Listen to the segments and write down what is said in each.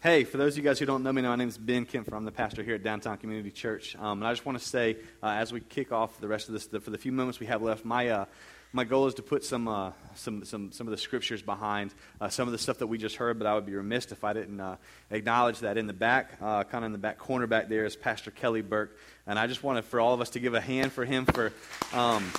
Hey, for those of you guys who don't know me, my name is Ben Kempfer. I'm the pastor here at Downtown Community Church. Um, and I just want to say, uh, as we kick off the rest of this, the, for the few moments we have left, my, uh, my goal is to put some, uh, some, some, some of the scriptures behind uh, some of the stuff that we just heard, but I would be remiss if I didn't uh, acknowledge that in the back, uh, kind of in the back corner back there, is Pastor Kelly Burke. And I just wanted for all of us to give a hand for him for. Um,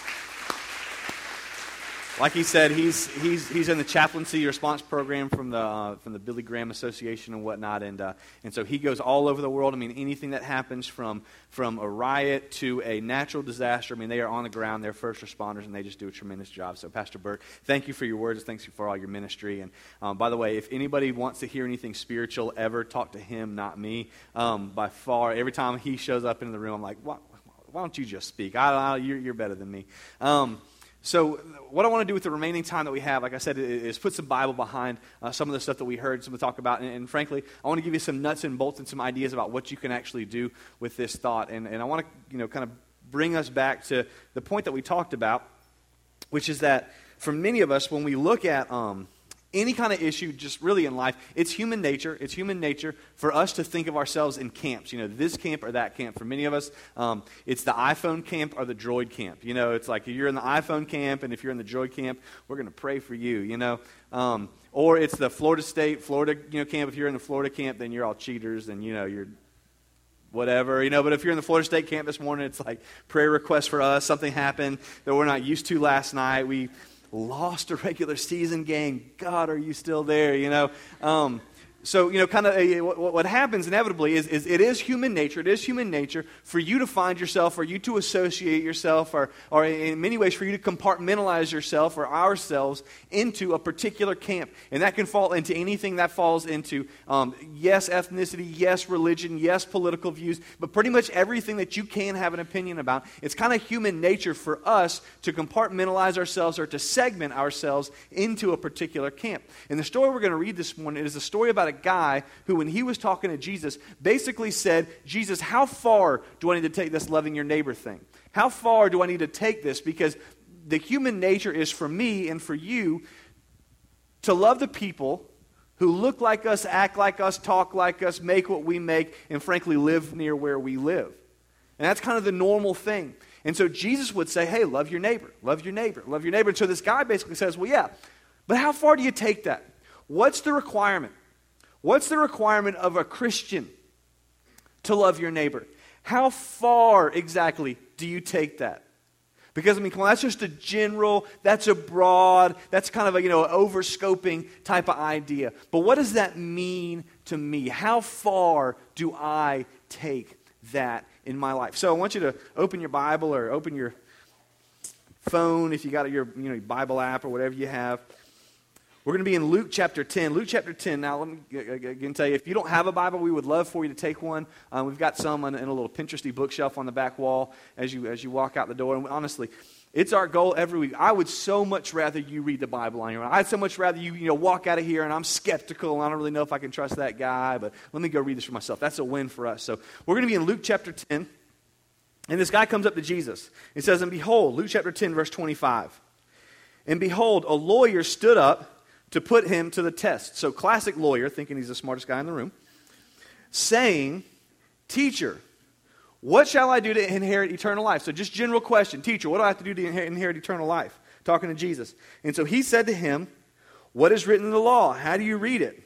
like he said, he's, he's, he's in the chaplaincy response program from the, uh, from the Billy Graham Association and whatnot. And, uh, and so he goes all over the world. I mean, anything that happens from, from a riot to a natural disaster, I mean, they are on the ground. They're first responders, and they just do a tremendous job. So, Pastor Burke, thank you for your words. Thanks for all your ministry. And um, by the way, if anybody wants to hear anything spiritual ever, talk to him, not me. Um, by far, every time he shows up in the room, I'm like, why, why don't you just speak? I, I, you're, you're better than me. Um, so, what I want to do with the remaining time that we have, like I said, is put some Bible behind uh, some of the stuff that we heard, some of the talk about. And, and, frankly, I want to give you some nuts and bolts and some ideas about what you can actually do with this thought. And, and I want to, you know, kind of bring us back to the point that we talked about, which is that for many of us, when we look at um, any kind of issue, just really in life, it's human nature. It's human nature for us to think of ourselves in camps. You know, this camp or that camp. For many of us, um, it's the iPhone camp or the Droid camp. You know, it's like you're in the iPhone camp and if you're in the Droid camp, we're going to pray for you. You know, um, or it's the Florida State, Florida, you know, camp. If you're in the Florida camp, then you're all cheaters and you know you're whatever, you know. But if you're in the Florida State camp this morning, it's like prayer request for us. Something happened that we're not used to last night. We lost a regular season game. God, are you still there? You know, um, so, you know, kind of what, what, happens inevitably is, is it is human nature, it is human nature for you to find yourself or you to associate yourself or, or in many ways for you to compartmentalize yourself or ourselves into a particular camp. And that can fall into anything that falls into, um, yes, ethnicity, yes, religion, yes, political views, but pretty much everything that you can have an opinion about. It's kind of human nature for us to compartmentalize ourselves or to segment ourselves into a particular camp. And the story we're going to read this morning is a story about a guy who, when he was talking to Jesus, basically said, Jesus, how far do I need to take this loving your neighbor thing? How far do I need to take this? Because the human nature is for me and for you to love the people who look like us, act like us, talk like us, make what we make, and frankly live near where we live. And that's kind of the normal thing. And so Jesus would say, hey, love your neighbor, love your neighbor, love your neighbor. And so this guy basically says, well, yeah, but how far do you take that? What's the requirement? What's the requirement of a Christian to love your neighbor? How far exactly do you take that? Because, I mean, come on, that's just a general, that's a broad, that's kind of a, you know, overscoping type of idea. But what does that mean to me? How far do I take that in my life? So I want you to open your Bible or open your phone if you got your you know, Bible app or whatever you have. We're going to be in Luke chapter 10. Luke chapter 10. Now, let me again tell you if you don't have a Bible, we would love for you to take one. Um, we've got some in, a little Pinteresty bookshelf on the back wall as you, as you walk out the door. And honestly, it's our goal every week. I would so much rather you read the Bible on your own. I'd so much rather you, you know, walk out of here and I'm skeptical and I don't really know if I can trust that guy, but let me go read this for myself. That's a win for us. So we're going to be in Luke chapter 10. And this guy comes up to Jesus. He says, And behold, Luke chapter 10, verse 25. And behold, a lawyer stood up to put him to the test. So, classic lawyer, thinking he's the smartest guy in the room, saying, Teacher, what shall I do to inherit eternal life? So, just general question. Teacher, what do I have to do to inherit eternal life? Talking to Jesus. And so he said to him, What is written in the law? How do you read it?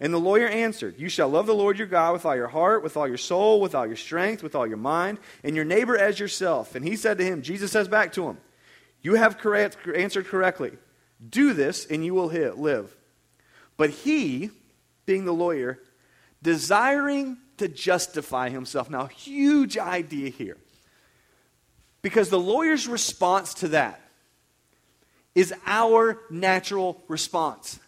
And the lawyer answered, You shall love the Lord your God with all your heart, with all your soul, with all your strength, with all your mind, and your neighbor as yourself. And he said to him, Jesus says back to him, You have correct, answered correctly. Do this and you will live. But he, being the lawyer, desiring to justify himself. Now, huge idea here. Because the lawyer's response to that is our natural response.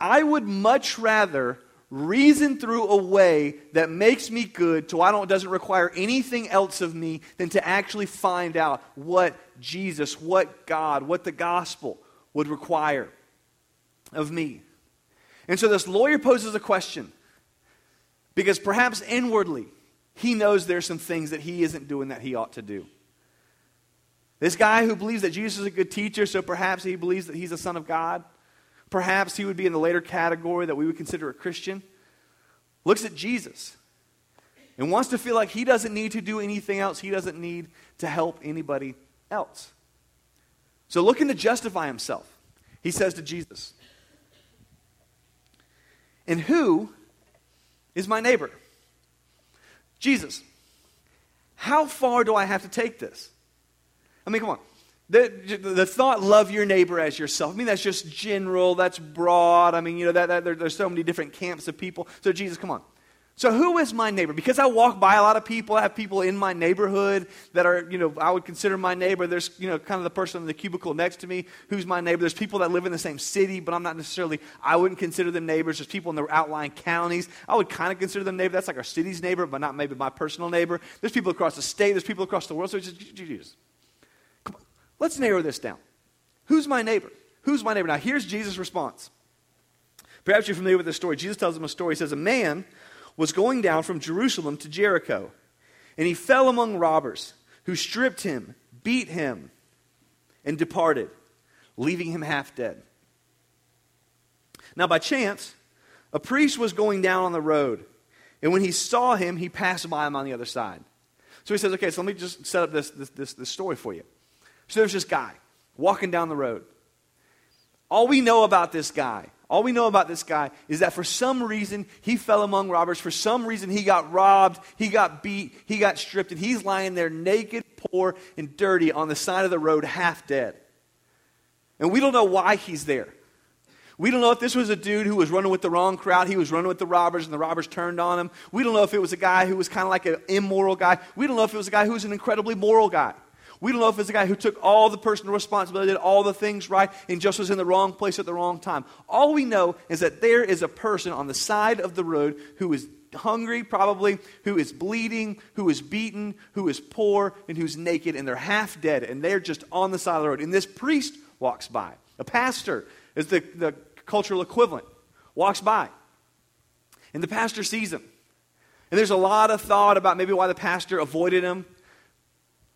I would much rather reason through a way that makes me good so I don't doesn't require anything else of me than to actually find out what Jesus, what God, what the gospel, would require of me. And so this lawyer poses a question because perhaps inwardly he knows there's some things that he isn't doing that he ought to do. This guy who believes that Jesus is a good teacher, so perhaps he believes that he's a son of God. Perhaps he would be in the later category that we would consider a Christian. looks at Jesus and wants to feel like he doesn't need to do anything else. He doesn't need to help anybody else. So, looking to justify himself, he says to Jesus, And who is my neighbor? Jesus, how far do I have to take this? I mean, come on. The, the thought, love your neighbor as yourself. I mean, that's just general, that's broad. I mean, you know, that, that there, there's so many different camps of people. So, Jesus, come on. So, who is my neighbor? Because I walk by a lot of people, I have people in my neighborhood that are, you know, I would consider my neighbor. There's, you know, kind of the person in the cubicle next to me who's my neighbor. There's people that live in the same city, but I'm not necessarily, I wouldn't consider them neighbors. There's people in the outlying counties. I would kind of consider them neighbor. That's like our city's neighbor, but not maybe my personal neighbor. There's people across the state, there's people across the world. So, it's just, Jesus, come on, let's narrow this down. Who's my neighbor? Who's my neighbor? Now, here's Jesus' response. Perhaps you're familiar with this story. Jesus tells him a story. He says, A man was going down from Jerusalem to Jericho, and he fell among robbers who stripped him, beat him, and departed, leaving him half dead. Now, by chance, a priest was going down on the road, and when he saw him, he passed by him on the other side. So he says, Okay, so let me just set up this, this, this, this story for you. So there's this guy walking down the road. All we know about this guy all we know about this guy is that for some reason he fell among robbers. For some reason he got robbed, he got beat, he got stripped, and he's lying there naked, poor, and dirty on the side of the road, half dead. And we don't know why he's there. We don't know if this was a dude who was running with the wrong crowd. He was running with the robbers, and the robbers turned on him. We don't know if it was a guy who was kind of like an immoral guy. We don't know if it was a guy who was an incredibly moral guy. We don't know if it's a guy who took all the personal responsibility, did all the things right, and just was in the wrong place at the wrong time. All we know is that there is a person on the side of the road who is hungry, probably, who is bleeding, who is beaten, who is poor, and who's naked, and they're half dead, and they're just on the side of the road. And this priest walks by. A pastor is the, the cultural equivalent, walks by. And the pastor sees him. And there's a lot of thought about maybe why the pastor avoided him.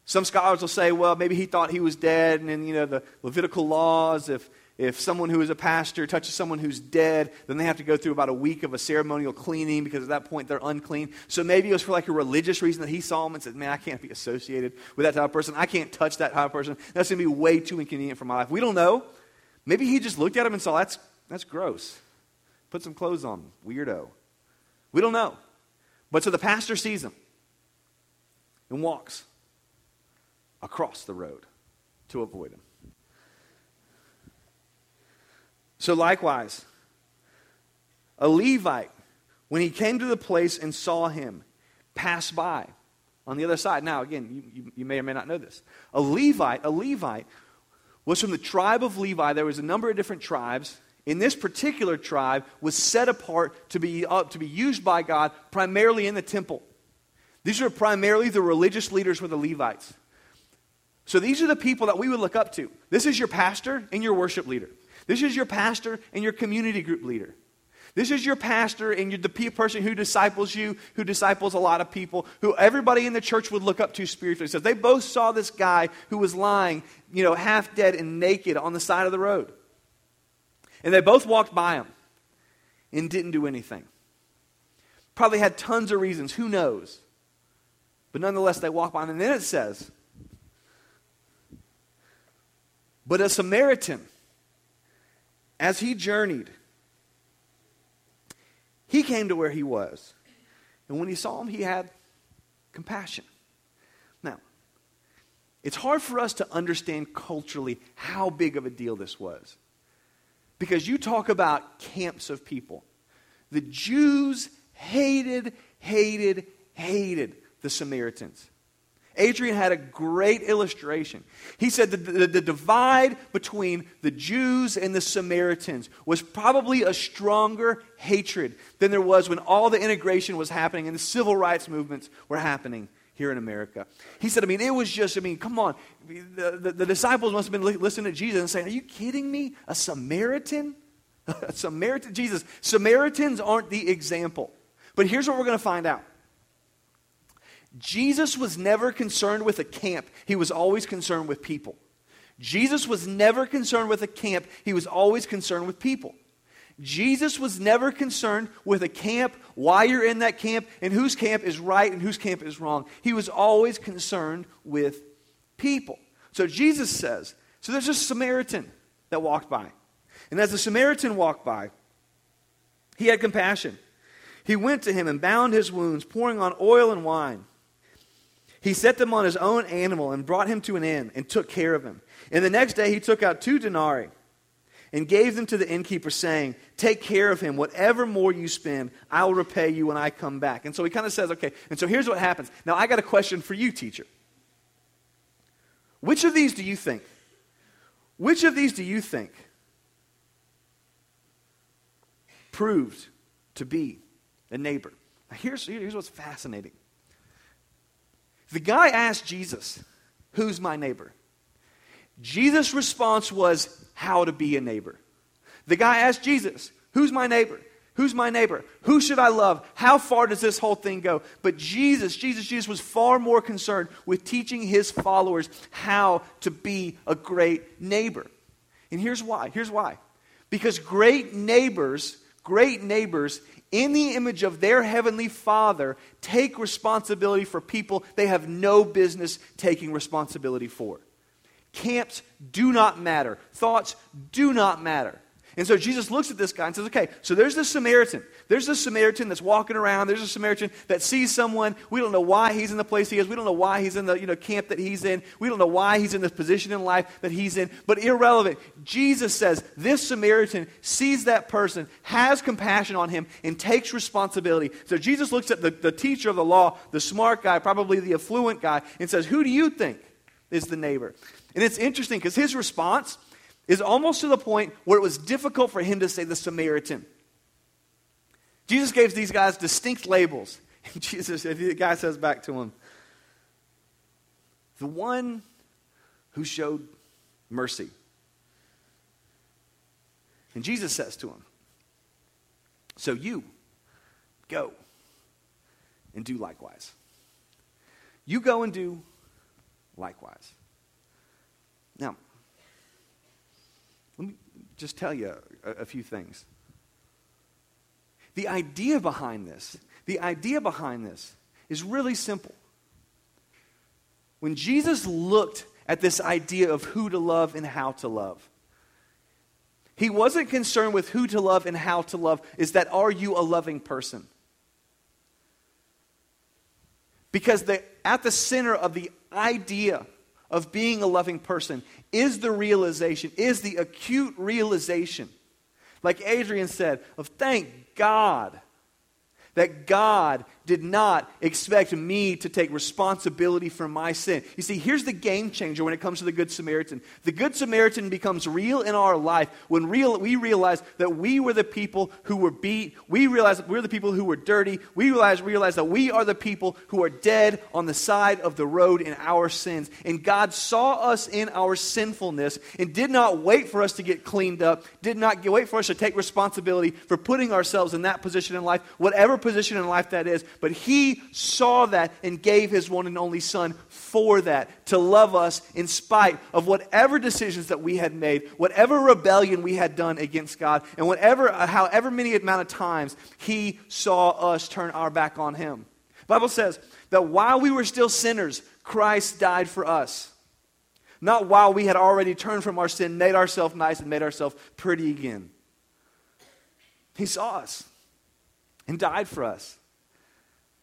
Some scholars will say, well, maybe he thought he was dead, and in you know the Levitical laws, if if someone who is a pastor touches someone who's dead, then they have to go through about a week of a ceremonial cleaning because at that point they're unclean. So maybe it was for like a religious reason that he saw him and said, Man, I can't be associated with that type of person. I can't touch that type of person. That's going to be way too inconvenient for my life. We don't know. Maybe he just looked at him and saw, That's, that's gross. Put some clothes on, weirdo. We don't know. But so the pastor sees him and walks across the road to avoid him. So, likewise, a Levite, when he came to the place and saw him, pass by on the other side. Now, again, you, you, you may or may not know this. A Levite, a Levite was from the tribe of Levi. There was a number of different tribes. In this particular tribe, was set apart to be, uh, to be used by God primarily in the temple. These are primarily the religious leaders were the Levites. So these are the people that we would look up to. This is your pastor and your worship leader. This is your pastor and your community group leader. This is your pastor and you're the person who disciples you, who disciples a lot of people, who everybody in the church would look up to spiritually. So they both saw this guy who was lying, you know, half dead and naked on the side of the road. And they both walked by him and didn't do anything. Probably had tons of reasons, who knows? But nonetheless, they walked by him. And then it says, But a Samaritan, as he journeyed, he came to where he was. And when he saw him, he had compassion. Now, it's hard for us to understand culturally how big of a deal this was. Because you talk about camps of people. The Jews hated, hated, hated the Samaritans. Adrian had a great illustration. He said that the, the, divide between the Jews and the Samaritans was probably a stronger hatred than there was when all the integration was happening and the civil rights movements were happening here in America. He said, I mean, it was just, I mean, come on. The, the, the disciples must have been listening to Jesus and saying, Are you kidding me? A Samaritan? a Samaritan? Jesus, Samaritans aren't the example. But here's what we're going to find out Jesus was never concerned with a camp, he was always concerned with people. Jesus was never concerned with a camp, he was always concerned with people. Jesus was never concerned with a camp, why you're in that camp, and whose camp is right and whose camp is wrong. He was always concerned with people. So Jesus says, so there's a Samaritan that walked by. And as the Samaritan walked by, he had compassion. He went to him and bound his wounds, pouring on oil and wine. He set them on his own animal and brought him to an inn and took care of him. And the next day he took out two denarii and gave them to the innkeeper, saying, Take care of him. Whatever more you spend, I will repay you when I come back. And so he kind of says, Okay, and so here's what happens. Now I got a question for you, teacher. Which of these do you think? Which of these do you think proved to be a neighbor? Now here's, here's what's fascinating. The guy asked Jesus, Who's my neighbor? Jesus' response was, How to be a neighbor. The guy asked Jesus, Who's my neighbor? Who's my neighbor? Who should I love? How far does this whole thing go? But Jesus, Jesus, Jesus was far more concerned with teaching his followers how to be a great neighbor. And here's why. Here's why. Because great neighbors, great neighbors in the image of their heavenly Father, take responsibility for people they have no business taking responsibility for. Camps do not matter, thoughts do not matter. And so Jesus looks at this guy and says, okay, so there's this Samaritan. There's this Samaritan that's walking around. There's a Samaritan that sees someone. We don't know why he's in the place he is. We don't know why he's in the you know, camp that he's in. We don't know why he's in this position in life that he's in. But irrelevant. Jesus says this Samaritan sees that person, has compassion on him, and takes responsibility. So Jesus looks at the, the teacher of the law, the smart guy, probably the affluent guy, and says, who do you think is the neighbor? And it's interesting because his response is almost to the point where it was difficult for him to say the Samaritan. Jesus gave these guys distinct labels. And Jesus, the guy says back to him, the one who showed mercy. And Jesus says to him, So you go and do likewise. You go and do likewise. Now, just tell you a, a few things. The idea behind this, the idea behind this is really simple. When Jesus looked at this idea of who to love and how to love, he wasn't concerned with who to love and how to love. Is that are you a loving person? Because the, at the center of the idea of being a loving person is the realization, is the acute realization, like Adrian said, of thank God that God did not expect me to take responsibility for my sin. You see, here's the game changer when it comes to the Good Samaritan. The Good Samaritan becomes real in our life when real, we realize that we were the people who were beat. We realize that we're the people who were dirty. We realize, realize that we are the people who are dead on the side of the road in our sins. And God saw us in our sinfulness and did not wait for us to get cleaned up, did not wait for us to take responsibility for putting ourselves in that position in life, whatever position in life that is but he saw that and gave his one and only son for that, to love us in spite of whatever decisions that we had made, whatever rebellion we had done against God, and whatever, uh, however many amount of times he saw us turn our back on him. Bible says that while we were still sinners, Christ died for us. Not while we had already turned from our sin, made ourselves nice, and made ourselves pretty again. He saw us and died for us.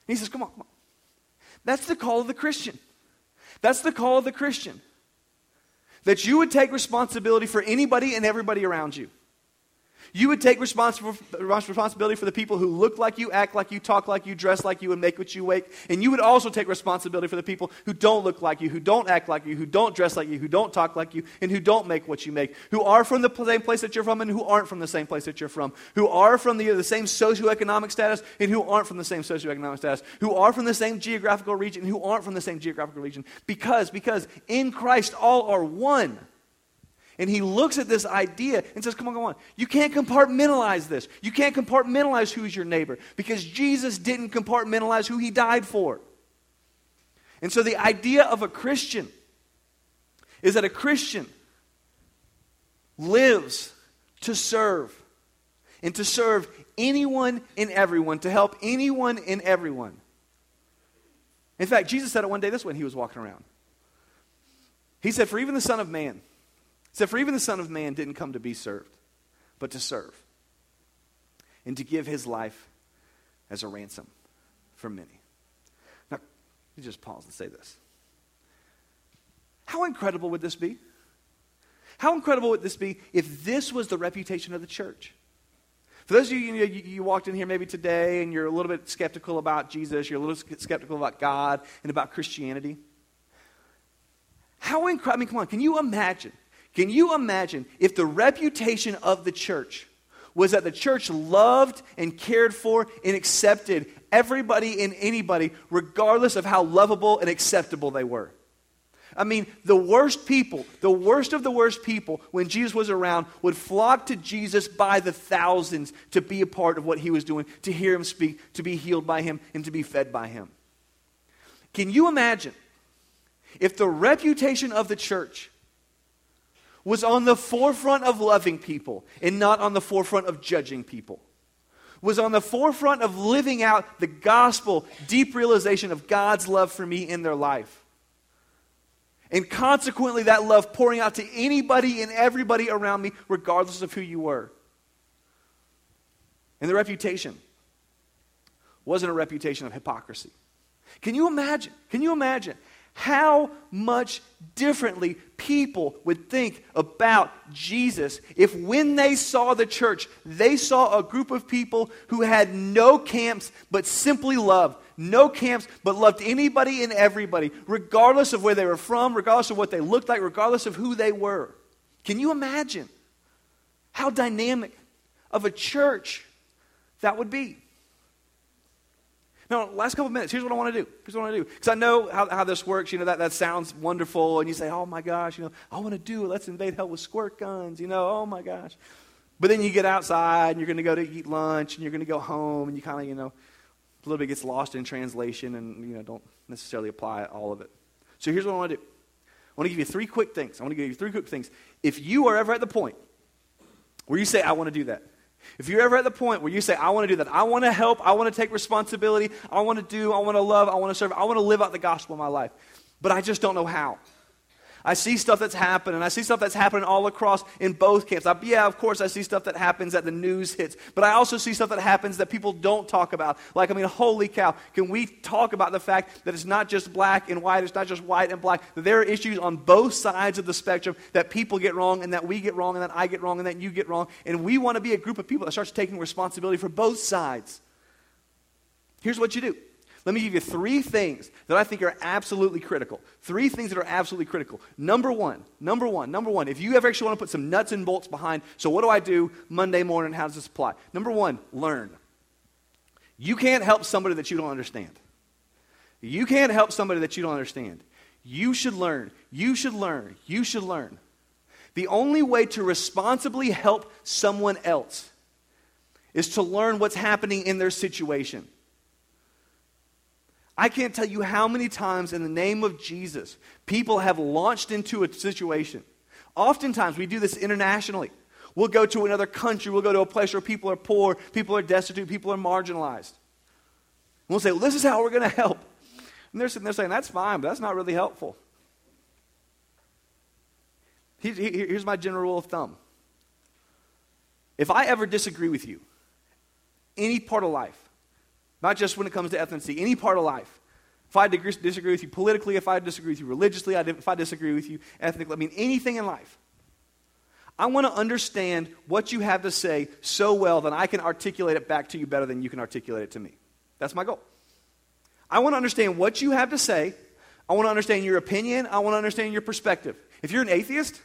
He says, come on, come on. That's the call of the Christian. That's the call of the Christian. That you would take responsibility for anybody and everybody around you. You would take responsibility for the people who look like you, act like you, talk like you, dress like you, and make what you make. And you would also take responsibility for the people who don't look like you, who don't act like you, who don't dress like you, who don't talk like you, and who don't make what you make. Who are from the same place that you're from and who aren't from the same place that you're from. Who are from the, the same socioeconomic status and who aren't from the same socioeconomic status. Who are from the same geographical region and who aren't from the same geographical region. Because, because in Christ all are one. And he looks at this idea and says, Come on, come on. You can't compartmentalize this. You can't compartmentalize who's your neighbor because Jesus didn't compartmentalize who he died for. And so the idea of a Christian is that a Christian lives to serve and to serve anyone and everyone, to help anyone and everyone. In fact, Jesus said it one day this way when he was walking around. He said, For even the Son of Man, said, For even the Son of Man didn't come to be served, but to serve, and to give his life as a ransom for many. Now, let me just pause and say this. How incredible would this be? How incredible would this be if this was the reputation of the church? For those of you, you, know, you, you, walked in here maybe today and you're a little bit skeptical about Jesus, you're a little skeptical about God and about Christianity. How incredible, I mean, come on, can you imagine? Can you imagine if the reputation of the church was that the church loved and cared for and accepted everybody and anybody, regardless of how lovable and acceptable they were? I mean, the worst people, the worst of the worst people, when Jesus was around, would flock to Jesus by the thousands to be a part of what he was doing, to hear him speak, to be healed by him, and to be fed by him. Can you imagine if the reputation of the church was on the forefront of loving people and not on the forefront of judging people? Was on the forefront of living out the gospel, deep realization of God's love for me in their life? And consequently, that love pouring out to anybody and everybody around me, regardless of who you were. And the reputation wasn't a reputation of hypocrisy. Can you imagine? Can you imagine how much differently people would think about Jesus if, when they saw the church, they saw a group of people who had no camps but simply love, no camps, but loved anybody and everybody, regardless of where they were from, regardless of what they looked like, regardless of who they were. Can you imagine how dynamic of a church that would be? Now, last couple minutes, here's what I want to do. Here's what I want to do. Because I know how, how this works. You know, that, that sounds wonderful. And you say, oh my gosh, you know, I want to do it. Let's invade hell with squirt guns. You know, oh my gosh. But then you get outside and you're going to go to eat lunch and you're going to go home and you kind of, you know, a little bit gets lost in translation and you know don't necessarily apply all of it. So here's what I want to do. I want to give you three quick things. I want to give you three quick things. If you are ever at the point where you say, I want to do that, if you're ever at the point where you say, I want to do that, I want to help, I want to take responsibility, I want to do, I want to love, I want to serve, I want to live out the gospel in my life, but I just don't know how. I see stuff that's happening. I see stuff that's happening all across in both camps. I, yeah, of course, I see stuff that happens that the news hits, but I also see stuff that happens that people don't talk about. Like, I mean, holy cow, can we talk about the fact that it's not just black and white, it's not just white and black, there are issues on both sides of the spectrum that people get wrong and that we get wrong and that I get wrong and that you get wrong. And we want to be a group of people that starts taking responsibility for both sides. Here's what you do let me give you three things that I think are absolutely critical. Three things that are absolutely critical. Number one, number one, number one, if you ever actually want to put some nuts and bolts behind, so what do I do Monday morning? How does this apply? Number one, learn. You can't help somebody that you don't understand. You can't help somebody that you don't understand. You should learn. You should learn. You should learn. The only way to responsibly help someone else is to learn what's happening in their situation. I can't tell you how many times in the name of Jesus people have launched into a situation. Oftentimes, we do this internationally. We'll go to another country, we'll go to a place where people are poor, people are destitute, people are marginalized. We'll say, well, This is how we're going to help. And they're sitting there saying, That's fine, but that's not really helpful. Here's my general rule of thumb. If I ever disagree with you, any part of life, not just when it comes to ethnicity, any part of life. If I disagree with you politically, if I disagree with you religiously, if I disagree with you ethnically, I mean anything in life. I want to understand what you have to say so well that I can articulate it back to you better than you can articulate it to me. That's my goal. I want to understand what you have to say. I want to understand your opinion. I want to understand your perspective. If you're an atheist,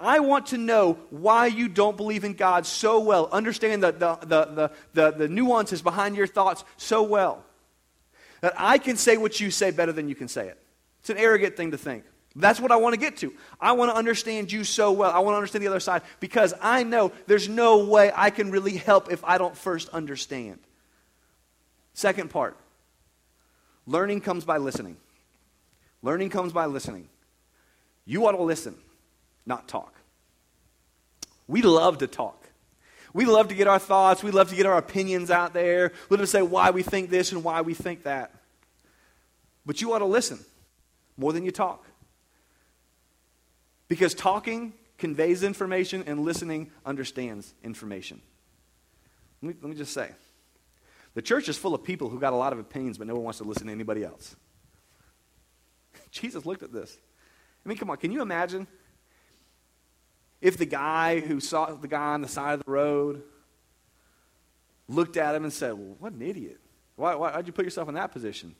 I want to know why you don't believe in God so well. Understand the, the, the, the, the, nuances behind your thoughts so well that I can say what you say better than you can say it. It's an arrogant thing to think. That's what I want to get to. I want to understand you so well. I want to understand the other side because I know there's no way I can really help if I don't first understand. Second part learning comes by listening. Learning comes by listening. You ought to listen not talk. We love to talk. We love to get our thoughts, we love to get our opinions out there. We love to say why we think this and why we think that. But you ought to listen more than you talk. Because talking conveys information and listening understands information. Let me, let me just say the church is full of people who got a lot of opinions, but no one wants to listen to anybody else. Jesus looked at this. I mean, come on, can you imagine if the guy who saw the guy on the side of the road looked at him and said, Well, what an idiot. Why, why, would you put yourself in that position?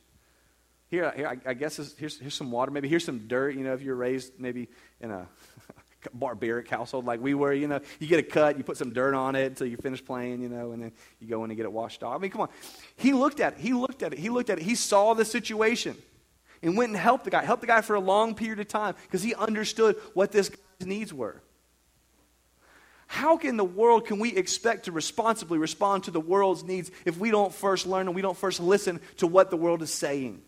Here, here I, I guess here's, here's some water. Maybe here's some dirt. You know, if you're raised maybe in a barbaric household like we were, you know, you get a cut, you put some dirt on it until you finish playing, you know, and then you go in and get it washed off. I mean, come on. He looked at it. He looked at it. He looked at it. He saw the situation and went and helped the guy. Helped the guy for a long period of time because he understood what this guy's needs were. How in the world can we expect to responsibly respond to the world's needs if we don't first learn and we don't first listen to what the world is saying?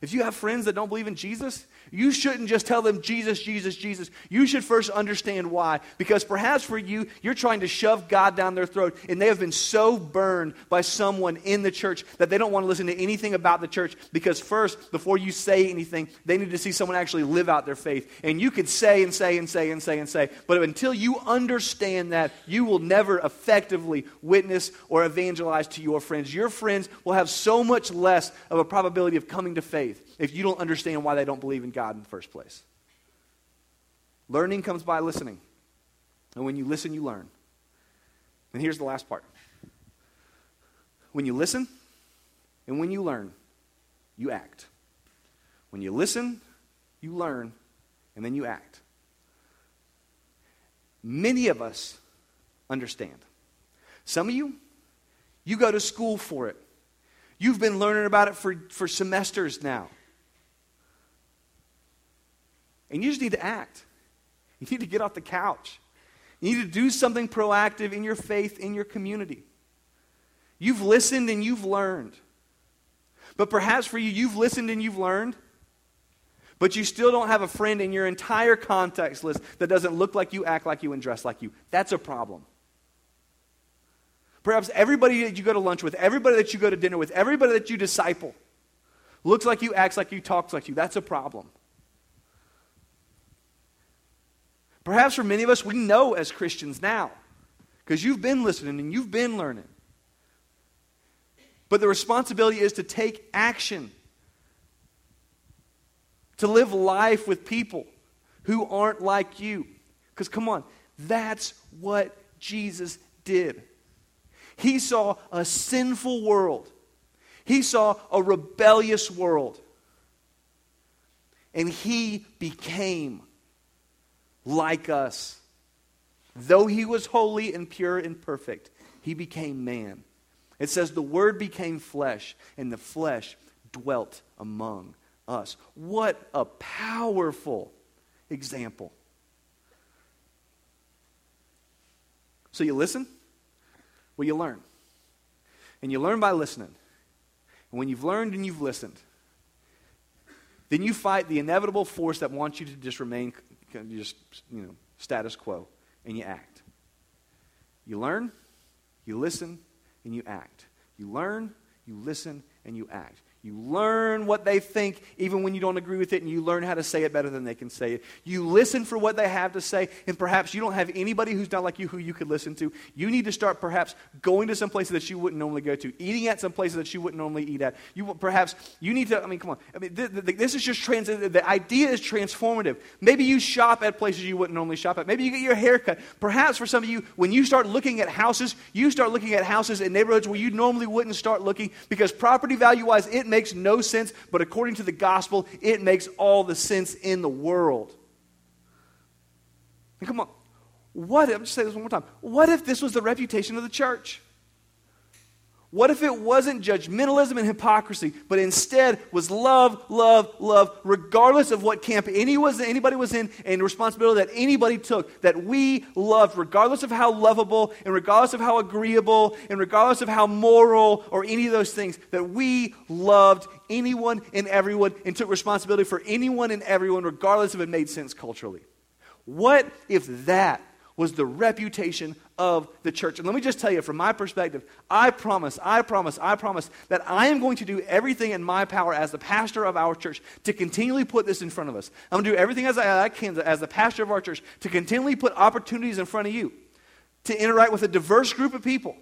If you have friends that don't believe in Jesus, you shouldn't just tell them Jesus, Jesus, Jesus. You should first understand why. Because perhaps for you, you're trying to shove God down their throat, and they have been so burned by someone in the church that they don't want to listen to anything about the church. Because first, before you say anything, they need to see someone actually live out their faith. And you could say and say and say and say and say, but until you understand that, you will never effectively witness or evangelize to your friends. Your friends will have so much less of a probability of coming to faith if you don't understand why they don't believe in God in the first place. Learning comes by listening. And when you listen, you learn. And here's the last part when you listen and when you learn, you act. When you listen, you learn, and then you act. Many of us understand. Some of you, you go to school for it. You've been learning about it for, for semesters now. And you just need to act. You need to get off the couch. You need to do something proactive in your faith, in your community. You've listened and you've learned. But perhaps for you, you've listened and you've learned, but you still don't have a friend in your entire context list that doesn't look like you, act like you, and dress like you. That's a problem. Perhaps everybody that you go to lunch with, everybody that you go to dinner with, everybody that you disciple looks like you, acts like you, talks like you. That's a problem. Perhaps for many of us, we know as Christians now because you've been listening and you've been learning. But the responsibility is to take action, to live life with people who aren't like you. Because come on, that's what Jesus did. He saw a sinful world, he saw a rebellious world, and he became like us. Though he was holy and pure and perfect, he became man. It says, The Word became flesh, and the flesh dwelt among us. What a powerful example. So you listen, well, you learn. And you learn by listening. And when you've learned and you've listened, then you fight the inevitable force that wants you to just remain just, you know, status quo, and you act. You learn, you listen, and you act. You learn, you listen, and you act. You learn what they think even when you don't agree with it, and you learn how to say it better than they can say it. You listen for what they have to say, and perhaps you don't have anybody who's not like you who you could listen to. You need to start perhaps going to some places that you wouldn't normally go to, eating at some places that you wouldn't normally eat at. You perhaps you need to. I mean, come on. I mean, th- th- this is just trans. The idea is transformative. Maybe you shop at places you wouldn't normally shop at. Maybe you get your hair cut. Perhaps for some of you, when you start looking at houses, you start looking at houses in neighborhoods where you normally wouldn't start looking because property value wise, it makes no sense, but according to the gospel, it makes all the sense in the world. And come on. What if, I'm just say this one more time. What if this was the reputation of the church? What if it wasn't judgmentalism and hypocrisy, but instead was love, love, love, regardless of what camp anybody was in and responsibility that anybody took, that we loved, regardless of how lovable and regardless of how agreeable and regardless of how moral or any of those things, that we loved anyone and everyone and took responsibility for anyone and everyone, regardless if it made sense culturally. What if that was the reputation of the church. And let me just tell you, from my perspective, I promise, I promise, I promise that I am going to do everything in my power as the pastor of our church to continually put this in front of us. I'm going to do everything as I can as the pastor of our church to continually put opportunities in front of you to interact with a diverse group of people.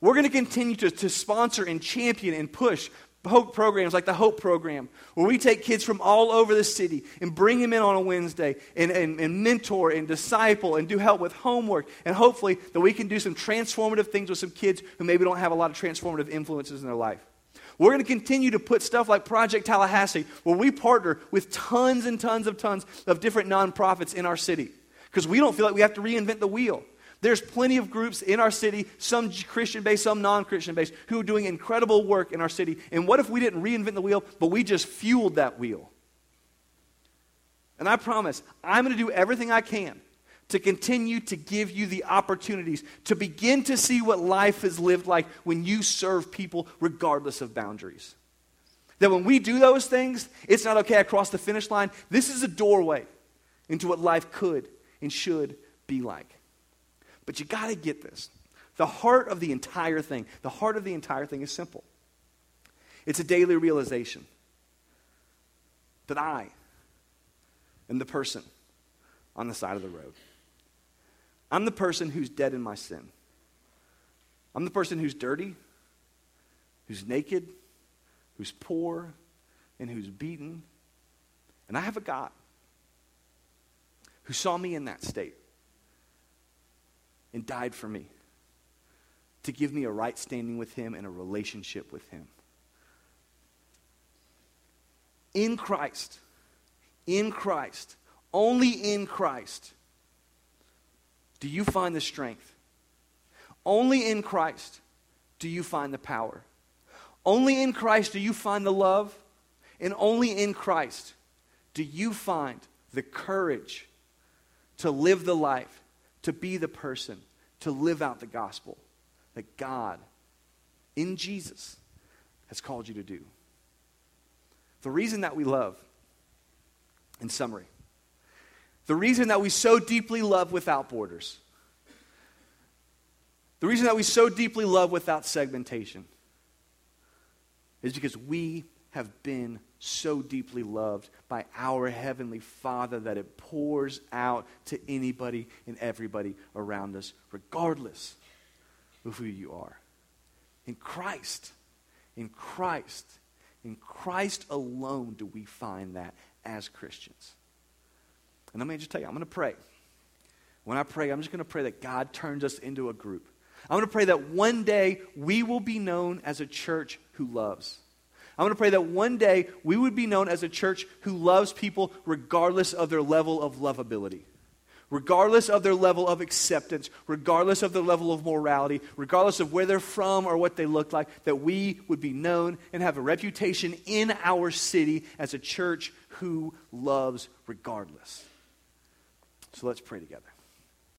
We're going to continue to, to sponsor and champion and push hope programs like the Hope Program, where we take kids from all over the city and bring them in on a Wednesday and, and, and, mentor and disciple and do help with homework. And hopefully that we can do some transformative things with some kids who maybe don't have a lot of transformative influences in their life. We're going to continue to put stuff like Project Tallahassee, where we partner with tons and tons of tons of different nonprofits in our city. Because we don't feel like we have to reinvent the wheel. There's plenty of groups in our city, some Christian based, some non Christian based, who are doing incredible work in our city. And what if we didn't reinvent the wheel, but we just fueled that wheel? And I promise, I'm going to do everything I can to continue to give you the opportunities to begin to see what life is lived like when you serve people regardless of boundaries. That when we do those things, it's not okay, I the finish line. This is a doorway into what life could and should be like. But you got to get this. The heart of the entire thing, the heart of the entire thing is simple. It's a daily realization that I am the person on the side of the road. I'm the person who's dead in my sin. I'm the person who's dirty, who's naked, who's poor, and who's beaten. And I have a God who saw me in that state and died for me to give me a right standing with Him and a relationship with Him. In Christ, in Christ, only in Christ do you find the strength. Only in Christ do you find the power. Only in Christ do you find the love. And only in Christ do you find the courage to live the life to be the person, to live out the gospel that God, in Jesus, has called you to do. The reason that we love, in summary, the reason that we so deeply love without borders, the reason that we so deeply love without segmentation, is because we have been so deeply loved by our Heavenly Father that it pours out to anybody and everybody around us, regardless of who you are. In Christ, in Christ, in Christ alone do we find that as Christians. And let me just tell you, I'm going to pray. When I pray, I'm just going to pray that God turns us into a group. I'm going to pray that one day we will be known as a church who loves. I'm going to pray that one day we would be known as a church who loves people regardless of their level of lovability, regardless of their level of acceptance, regardless of their level of morality, regardless of where they're from or what they look like, that we would be known and have a reputation in our city as a church who loves regardless. So let's pray together.